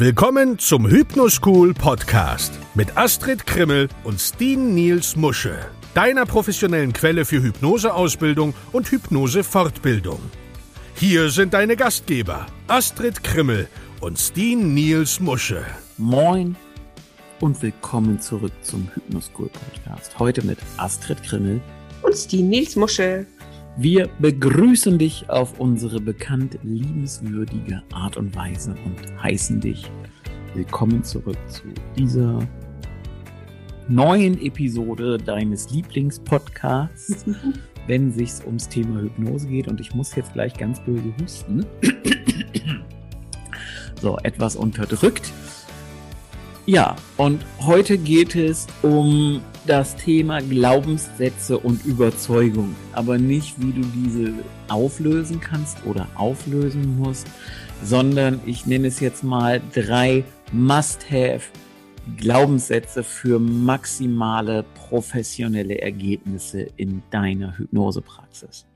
Willkommen zum Hypnoschool Podcast mit Astrid Krimmel und Steen Niels Musche, deiner professionellen Quelle für Hypnoseausbildung und Hypnosefortbildung. Hier sind deine Gastgeber Astrid Krimmel und Steen Niels Musche. Moin und willkommen zurück zum Hypnoschool Podcast. Heute mit Astrid Krimmel und Steen Niels Musche. Wir begrüßen dich auf unsere bekannt liebenswürdige Art und Weise und heißen dich willkommen zurück zu dieser neuen Episode deines Lieblingspodcasts, wenn sich's ums Thema Hypnose geht. Und ich muss jetzt gleich ganz böse husten. so, etwas unterdrückt. Ja, und heute geht es um das Thema Glaubenssätze und Überzeugung, aber nicht, wie du diese auflösen kannst oder auflösen musst, sondern ich nenne es jetzt mal drei Must-Have Glaubenssätze für maximale professionelle Ergebnisse in deiner Hypnosepraxis.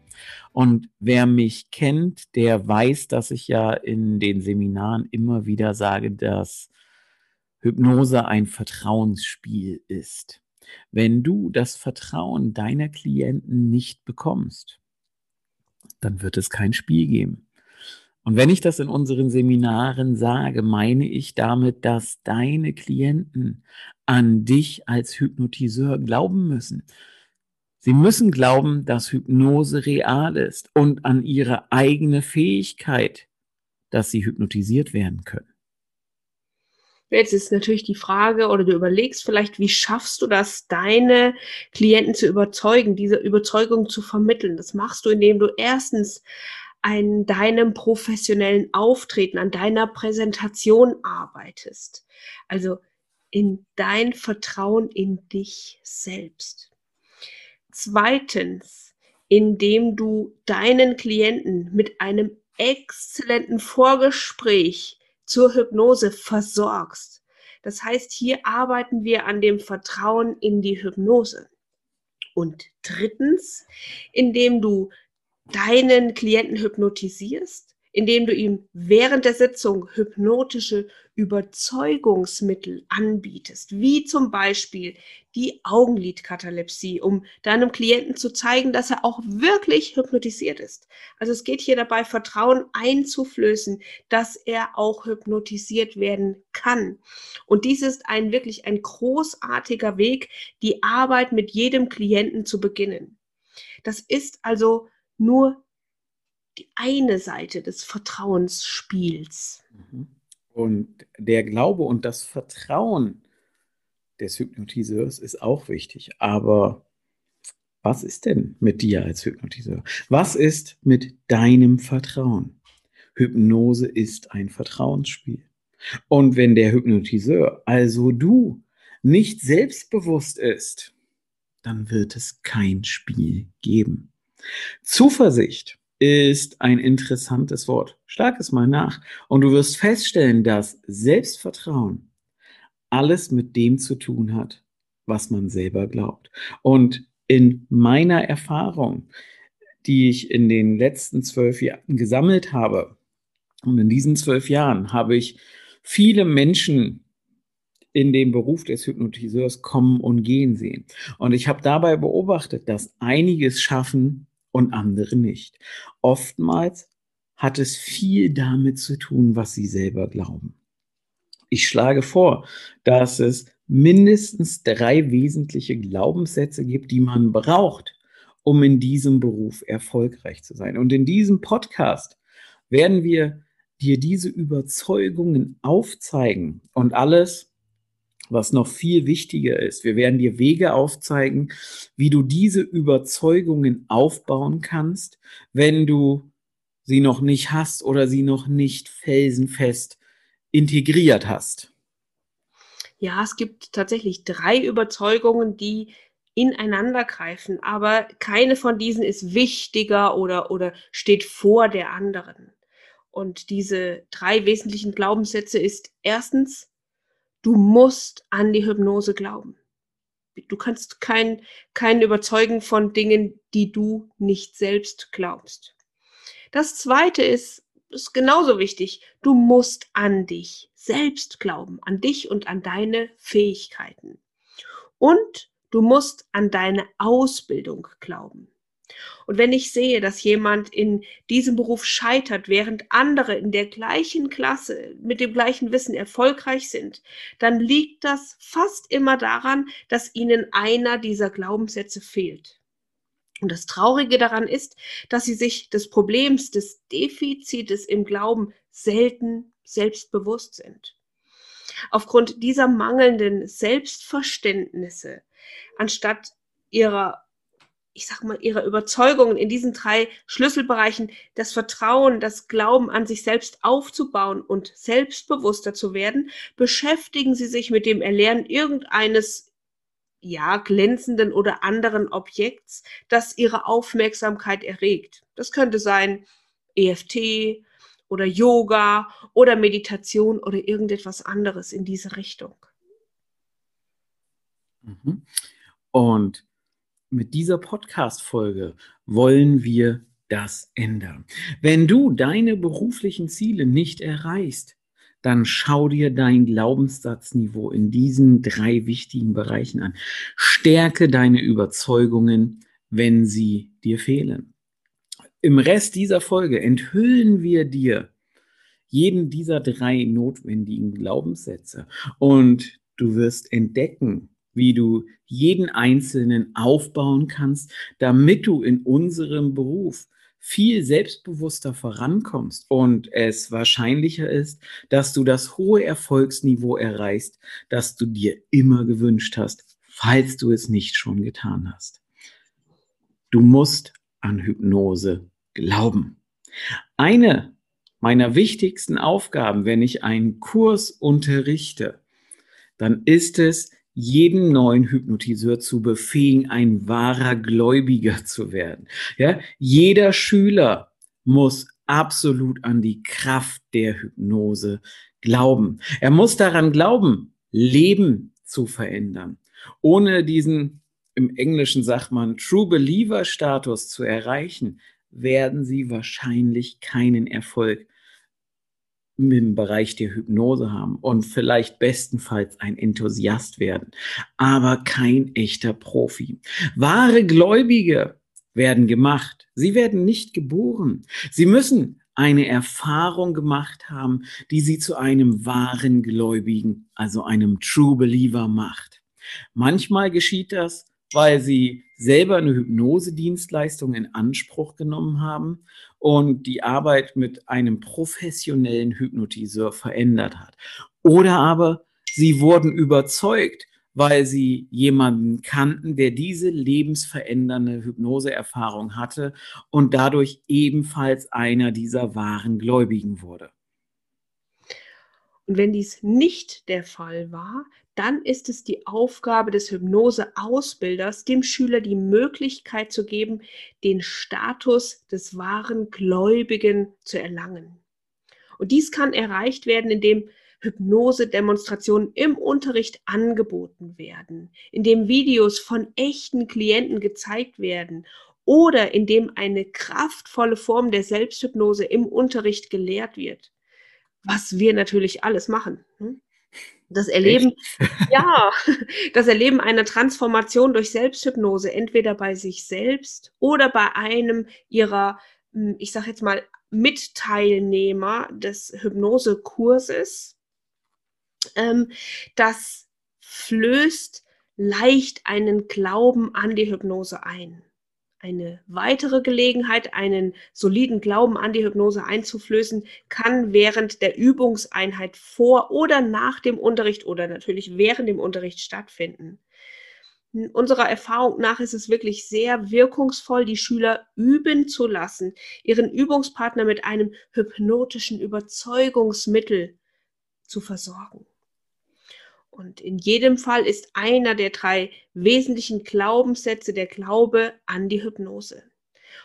Und wer mich kennt, der weiß, dass ich ja in den Seminaren immer wieder sage, dass Hypnose ein Vertrauensspiel ist. Wenn du das Vertrauen deiner Klienten nicht bekommst, dann wird es kein Spiel geben. Und wenn ich das in unseren Seminaren sage, meine ich damit, dass deine Klienten an dich als Hypnotiseur glauben müssen. Sie müssen glauben, dass Hypnose real ist und an ihre eigene Fähigkeit, dass sie hypnotisiert werden können. Jetzt ist natürlich die Frage, oder du überlegst vielleicht, wie schaffst du das, deine Klienten zu überzeugen, diese Überzeugung zu vermitteln. Das machst du, indem du erstens an deinem professionellen Auftreten, an deiner Präsentation arbeitest. Also in dein Vertrauen in dich selbst. Zweitens, indem du deinen Klienten mit einem exzellenten Vorgespräch zur Hypnose versorgst. Das heißt, hier arbeiten wir an dem Vertrauen in die Hypnose. Und drittens, indem du deinen Klienten hypnotisierst, indem du ihm während der Sitzung hypnotische Überzeugungsmittel anbietest, wie zum Beispiel die Augenlidkatalepsie, um deinem Klienten zu zeigen, dass er auch wirklich hypnotisiert ist. Also es geht hier dabei, Vertrauen einzuflößen, dass er auch hypnotisiert werden kann. Und dies ist ein wirklich ein großartiger Weg, die Arbeit mit jedem Klienten zu beginnen. Das ist also nur die eine Seite des Vertrauensspiels. Mhm. Und der Glaube und das Vertrauen des Hypnotiseurs ist auch wichtig. Aber was ist denn mit dir als Hypnotiseur? Was ist mit deinem Vertrauen? Hypnose ist ein Vertrauensspiel. Und wenn der Hypnotiseur, also du, nicht selbstbewusst ist, dann wird es kein Spiel geben. Zuversicht ist ein interessantes Wort. Schlag es mal nach und du wirst feststellen, dass Selbstvertrauen alles mit dem zu tun hat, was man selber glaubt. Und in meiner Erfahrung, die ich in den letzten zwölf Jahren gesammelt habe, und in diesen zwölf Jahren habe ich viele Menschen in den Beruf des Hypnotiseurs kommen und gehen sehen. Und ich habe dabei beobachtet, dass einiges schaffen, und andere nicht. Oftmals hat es viel damit zu tun, was sie selber glauben. Ich schlage vor, dass es mindestens drei wesentliche Glaubenssätze gibt, die man braucht, um in diesem Beruf erfolgreich zu sein. Und in diesem Podcast werden wir dir diese Überzeugungen aufzeigen und alles, was noch viel wichtiger ist. Wir werden dir Wege aufzeigen, wie du diese Überzeugungen aufbauen kannst, wenn du sie noch nicht hast oder sie noch nicht felsenfest integriert hast. Ja, es gibt tatsächlich drei Überzeugungen, die ineinander greifen, aber keine von diesen ist wichtiger oder, oder steht vor der anderen. Und diese drei wesentlichen Glaubenssätze ist erstens, Du musst an die Hypnose glauben. Du kannst kein, keinen überzeugen von Dingen, die du nicht selbst glaubst. Das zweite ist, ist genauso wichtig, du musst an dich selbst glauben, an dich und an deine Fähigkeiten. Und du musst an deine Ausbildung glauben. Und wenn ich sehe, dass jemand in diesem Beruf scheitert, während andere in der gleichen Klasse mit dem gleichen Wissen erfolgreich sind, dann liegt das fast immer daran, dass ihnen einer dieser Glaubenssätze fehlt. Und das Traurige daran ist, dass sie sich des Problems des Defizites im Glauben selten selbstbewusst sind. Aufgrund dieser mangelnden Selbstverständnisse, anstatt ihrer ich sag mal, ihrer Überzeugungen in diesen drei Schlüsselbereichen das Vertrauen, das Glauben an sich selbst aufzubauen und selbstbewusster zu werden, beschäftigen sie sich mit dem Erlernen irgendeines ja, glänzenden oder anderen Objekts, das ihre Aufmerksamkeit erregt. Das könnte sein EFT oder Yoga oder Meditation oder irgendetwas anderes in diese Richtung. Mhm. Und mit dieser Podcast-Folge wollen wir das ändern. Wenn du deine beruflichen Ziele nicht erreichst, dann schau dir dein Glaubenssatzniveau in diesen drei wichtigen Bereichen an. Stärke deine Überzeugungen, wenn sie dir fehlen. Im Rest dieser Folge enthüllen wir dir jeden dieser drei notwendigen Glaubenssätze und du wirst entdecken, wie du jeden einzelnen aufbauen kannst, damit du in unserem Beruf viel selbstbewusster vorankommst und es wahrscheinlicher ist, dass du das hohe Erfolgsniveau erreichst, das du dir immer gewünscht hast, falls du es nicht schon getan hast. Du musst an Hypnose glauben. Eine meiner wichtigsten Aufgaben, wenn ich einen Kurs unterrichte, dann ist es, jeden neuen Hypnotiseur zu befähigen, ein wahrer Gläubiger zu werden. Ja, jeder Schüler muss absolut an die Kraft der Hypnose glauben. Er muss daran glauben, Leben zu verändern. Ohne diesen, im Englischen sagt man, True Believer Status zu erreichen, werden sie wahrscheinlich keinen Erfolg im Bereich der Hypnose haben und vielleicht bestenfalls ein Enthusiast werden, aber kein echter Profi. Wahre Gläubige werden gemacht. Sie werden nicht geboren. Sie müssen eine Erfahrung gemacht haben, die sie zu einem wahren Gläubigen, also einem True Believer macht. Manchmal geschieht das, weil sie selber eine Hypnosedienstleistung in Anspruch genommen haben und die Arbeit mit einem professionellen Hypnotiseur verändert hat. Oder aber sie wurden überzeugt, weil sie jemanden kannten, der diese lebensverändernde Hypnoseerfahrung hatte und dadurch ebenfalls einer dieser wahren Gläubigen wurde. Und wenn dies nicht der Fall war, dann ist es die Aufgabe des Hypnoseausbilders, dem Schüler die Möglichkeit zu geben, den Status des wahren Gläubigen zu erlangen. Und dies kann erreicht werden, indem Hypnose-Demonstrationen im Unterricht angeboten werden, indem Videos von echten Klienten gezeigt werden oder indem eine kraftvolle Form der Selbsthypnose im Unterricht gelehrt wird. Was wir natürlich alles machen. Hm? Das Erleben, ja, das Erleben einer Transformation durch Selbsthypnose, entweder bei sich selbst oder bei einem ihrer, hm, ich sage jetzt mal, Mitteilnehmer des Hypnosekurses, ähm, das flößt leicht einen Glauben an die Hypnose ein eine weitere Gelegenheit, einen soliden Glauben an die Hypnose einzuflößen, kann während der Übungseinheit vor oder nach dem Unterricht oder natürlich während dem Unterricht stattfinden. Unserer Erfahrung nach ist es wirklich sehr wirkungsvoll, die Schüler üben zu lassen, ihren Übungspartner mit einem hypnotischen Überzeugungsmittel zu versorgen. Und in jedem Fall ist einer der drei wesentlichen Glaubenssätze der Glaube an die Hypnose.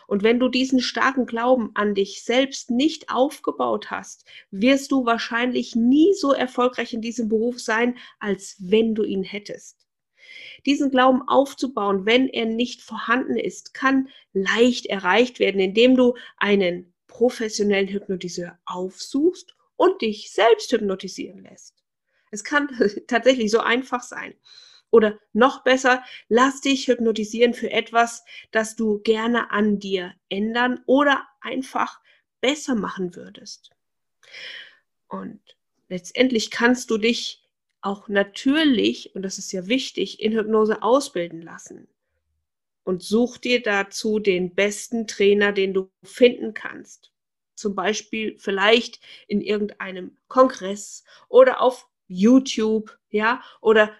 Und wenn du diesen starken Glauben an dich selbst nicht aufgebaut hast, wirst du wahrscheinlich nie so erfolgreich in diesem Beruf sein, als wenn du ihn hättest. Diesen Glauben aufzubauen, wenn er nicht vorhanden ist, kann leicht erreicht werden, indem du einen professionellen Hypnotiseur aufsuchst und dich selbst hypnotisieren lässt. Es kann tatsächlich so einfach sein. Oder noch besser, lass dich hypnotisieren für etwas, das du gerne an dir ändern oder einfach besser machen würdest. Und letztendlich kannst du dich auch natürlich, und das ist ja wichtig, in Hypnose ausbilden lassen. Und such dir dazu den besten Trainer, den du finden kannst. Zum Beispiel vielleicht in irgendeinem Kongress oder auf YouTube, ja, oder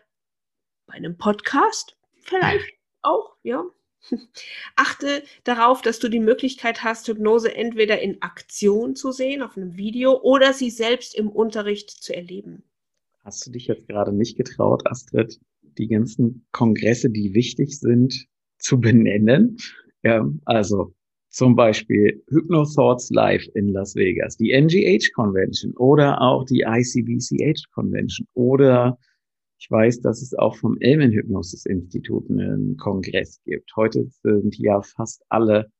bei einem Podcast vielleicht auch, ja. Achte darauf, dass du die Möglichkeit hast, Hypnose entweder in Aktion zu sehen, auf einem Video, oder sie selbst im Unterricht zu erleben. Hast du dich jetzt gerade nicht getraut, Astrid, die ganzen Kongresse, die wichtig sind, zu benennen? Ja, also zum Beispiel Hypnothoughts Live in Las Vegas, die NGH Convention oder auch die ICBCH Convention oder ich weiß, dass es auch vom Elmen Hypnosis Institut einen Kongress gibt. Heute sind ja fast alle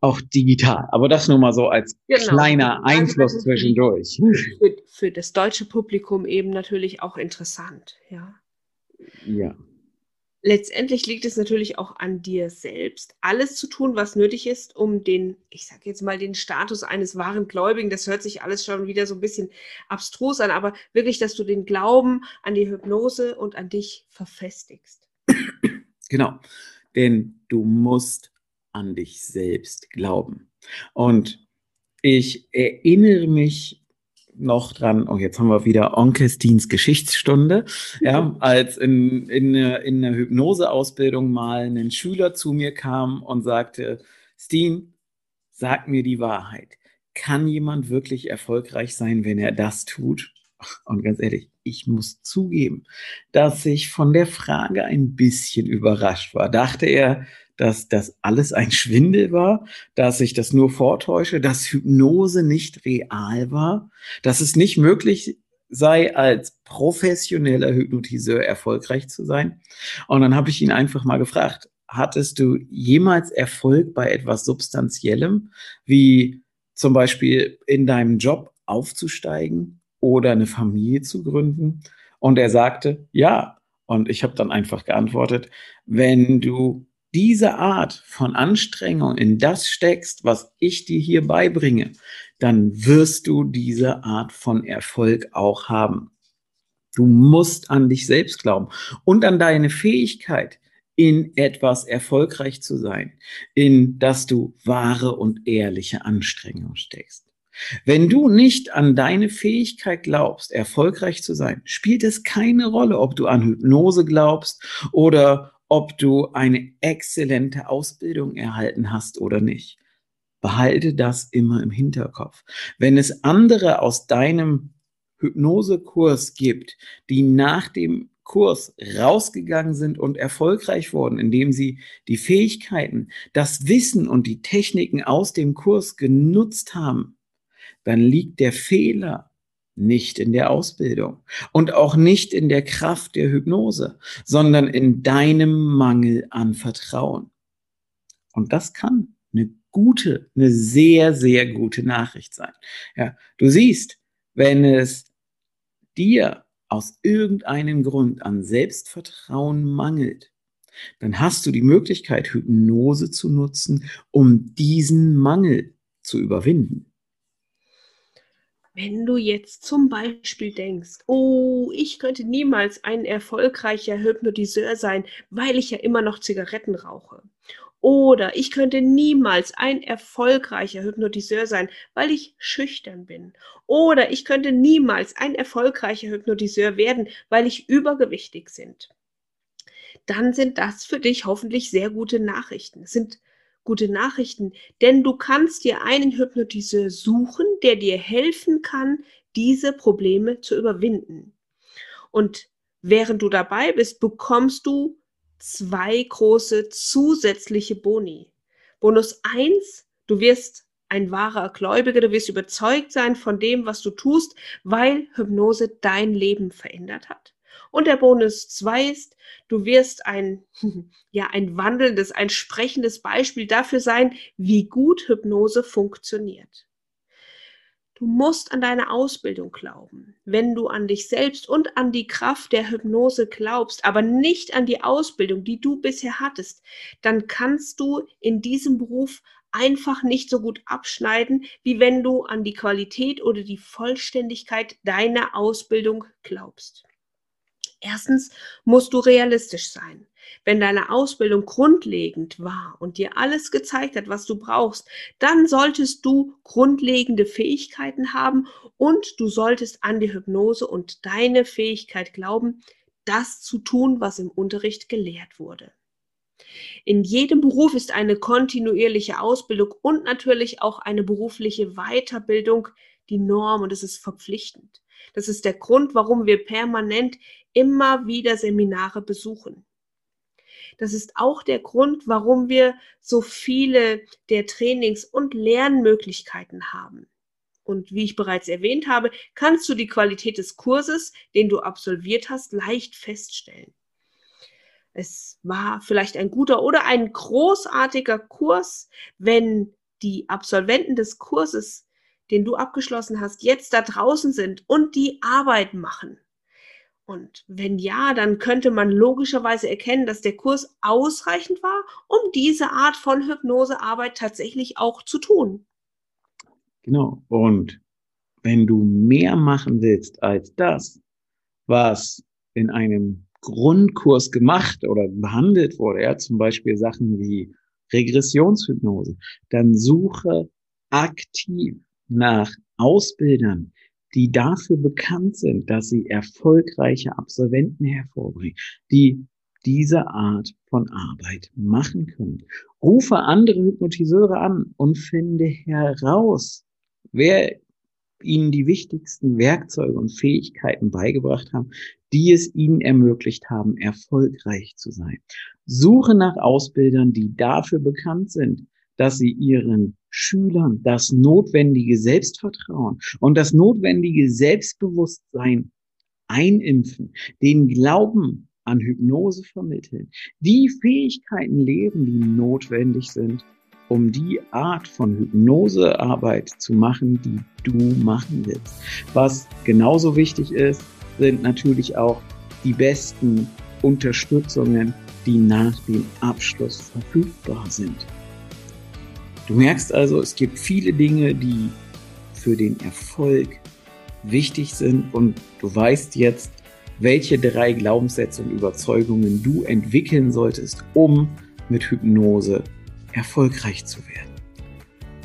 auch digital. Aber das nur mal so als genau. kleiner Einfluss zwischendurch. Für, für das deutsche Publikum eben natürlich auch interessant, ja. Ja letztendlich liegt es natürlich auch an dir selbst, alles zu tun, was nötig ist, um den, ich sage jetzt mal, den Status eines wahren Gläubigen, das hört sich alles schon wieder so ein bisschen abstrus an, aber wirklich, dass du den Glauben an die Hypnose und an dich verfestigst. Genau, denn du musst an dich selbst glauben. Und ich erinnere mich noch dran, oh, jetzt haben wir wieder Onkel Stins Geschichtsstunde, ja, als in, in, in einer Hypnoseausbildung mal ein Schüler zu mir kam und sagte, Steen, sag mir die Wahrheit. Kann jemand wirklich erfolgreich sein, wenn er das tut? Und ganz ehrlich, ich muss zugeben, dass ich von der Frage ein bisschen überrascht war. Dachte er, dass das alles ein Schwindel war, dass ich das nur vortäusche, dass Hypnose nicht real war, dass es nicht möglich sei, als professioneller Hypnotiseur erfolgreich zu sein. Und dann habe ich ihn einfach mal gefragt, hattest du jemals Erfolg bei etwas Substanziellem, wie zum Beispiel in deinem Job aufzusteigen oder eine Familie zu gründen? Und er sagte, ja. Und ich habe dann einfach geantwortet, wenn du diese Art von Anstrengung in das steckst, was ich dir hier beibringe, dann wirst du diese Art von Erfolg auch haben. Du musst an dich selbst glauben und an deine Fähigkeit, in etwas erfolgreich zu sein, in das du wahre und ehrliche Anstrengung steckst. Wenn du nicht an deine Fähigkeit glaubst, erfolgreich zu sein, spielt es keine Rolle, ob du an Hypnose glaubst oder ob du eine exzellente Ausbildung erhalten hast oder nicht. Behalte das immer im Hinterkopf. Wenn es andere aus deinem Hypnosekurs gibt, die nach dem Kurs rausgegangen sind und erfolgreich wurden, indem sie die Fähigkeiten, das Wissen und die Techniken aus dem Kurs genutzt haben, dann liegt der Fehler nicht in der Ausbildung und auch nicht in der Kraft der Hypnose, sondern in deinem Mangel an Vertrauen. Und das kann eine gute, eine sehr, sehr gute Nachricht sein. Ja, du siehst, wenn es dir aus irgendeinem Grund an Selbstvertrauen mangelt, dann hast du die Möglichkeit, Hypnose zu nutzen, um diesen Mangel zu überwinden. Wenn du jetzt zum Beispiel denkst, oh, ich könnte niemals ein erfolgreicher Hypnotiseur sein, weil ich ja immer noch Zigaretten rauche. Oder ich könnte niemals ein erfolgreicher Hypnotiseur sein, weil ich schüchtern bin. Oder ich könnte niemals ein erfolgreicher Hypnotiseur werden, weil ich übergewichtig sind. Dann sind das für dich hoffentlich sehr gute Nachrichten. Es sind gute Nachrichten, denn du kannst dir einen Hypnotiseur suchen, der dir helfen kann, diese Probleme zu überwinden. Und während du dabei bist, bekommst du zwei große zusätzliche Boni. Bonus eins: du wirst ein wahrer Gläubiger, du wirst überzeugt sein von dem, was du tust, weil Hypnose dein Leben verändert hat. Und der Bonus 2 ist, du wirst ein, ja, ein wandelndes, ein sprechendes Beispiel dafür sein, wie gut Hypnose funktioniert. Du musst an deine Ausbildung glauben. Wenn du an dich selbst und an die Kraft der Hypnose glaubst, aber nicht an die Ausbildung, die du bisher hattest, dann kannst du in diesem Beruf einfach nicht so gut abschneiden, wie wenn du an die Qualität oder die Vollständigkeit deiner Ausbildung glaubst. Erstens musst du realistisch sein. Wenn deine Ausbildung grundlegend war und dir alles gezeigt hat, was du brauchst, dann solltest du grundlegende Fähigkeiten haben und du solltest an die Hypnose und deine Fähigkeit glauben, das zu tun, was im Unterricht gelehrt wurde. In jedem Beruf ist eine kontinuierliche Ausbildung und natürlich auch eine berufliche Weiterbildung die Norm und es ist verpflichtend. Das ist der Grund, warum wir permanent immer wieder Seminare besuchen. Das ist auch der Grund, warum wir so viele der Trainings- und Lernmöglichkeiten haben. Und wie ich bereits erwähnt habe, kannst du die Qualität des Kurses, den du absolviert hast, leicht feststellen. Es war vielleicht ein guter oder ein großartiger Kurs, wenn die Absolventen des Kurses, den du abgeschlossen hast, jetzt da draußen sind und die Arbeit machen. Und wenn ja, dann könnte man logischerweise erkennen, dass der Kurs ausreichend war, um diese Art von Hypnosearbeit tatsächlich auch zu tun. Genau. Und wenn du mehr machen willst als das, was in einem Grundkurs gemacht oder behandelt wurde, ja, zum Beispiel Sachen wie Regressionshypnose, dann suche aktiv nach Ausbildern, die dafür bekannt sind, dass sie erfolgreiche Absolventen hervorbringen, die diese Art von Arbeit machen können. Rufe andere Hypnotiseure an und finde heraus, wer ihnen die wichtigsten Werkzeuge und Fähigkeiten beigebracht haben, die es ihnen ermöglicht haben, erfolgreich zu sein. Suche nach Ausbildern, die dafür bekannt sind, dass sie ihren Schülern das notwendige Selbstvertrauen und das notwendige Selbstbewusstsein einimpfen, den Glauben an Hypnose vermitteln, die Fähigkeiten lehren, die notwendig sind, um die Art von Hypnosearbeit zu machen, die du machen willst. Was genauso wichtig ist, sind natürlich auch die besten Unterstützungen, die nach dem Abschluss verfügbar sind. Du merkst also, es gibt viele Dinge, die für den Erfolg wichtig sind und du weißt jetzt, welche drei Glaubenssätze und Überzeugungen du entwickeln solltest, um mit Hypnose erfolgreich zu werden.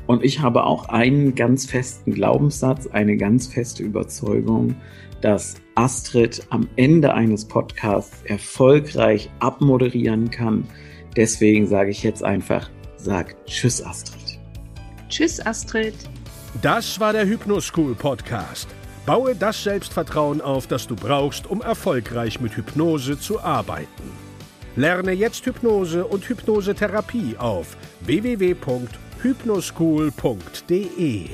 Und ich habe auch einen ganz festen Glaubenssatz, eine ganz feste Überzeugung, dass Astrid am Ende eines Podcasts erfolgreich abmoderieren kann. Deswegen sage ich jetzt einfach, sag Tschüss Astrid. Tschüss Astrid. Das war der Hypnoschool Podcast. Baue das Selbstvertrauen auf, das du brauchst, um erfolgreich mit Hypnose zu arbeiten. Lerne jetzt Hypnose und Hypnosetherapie auf www.hypnoschool.de.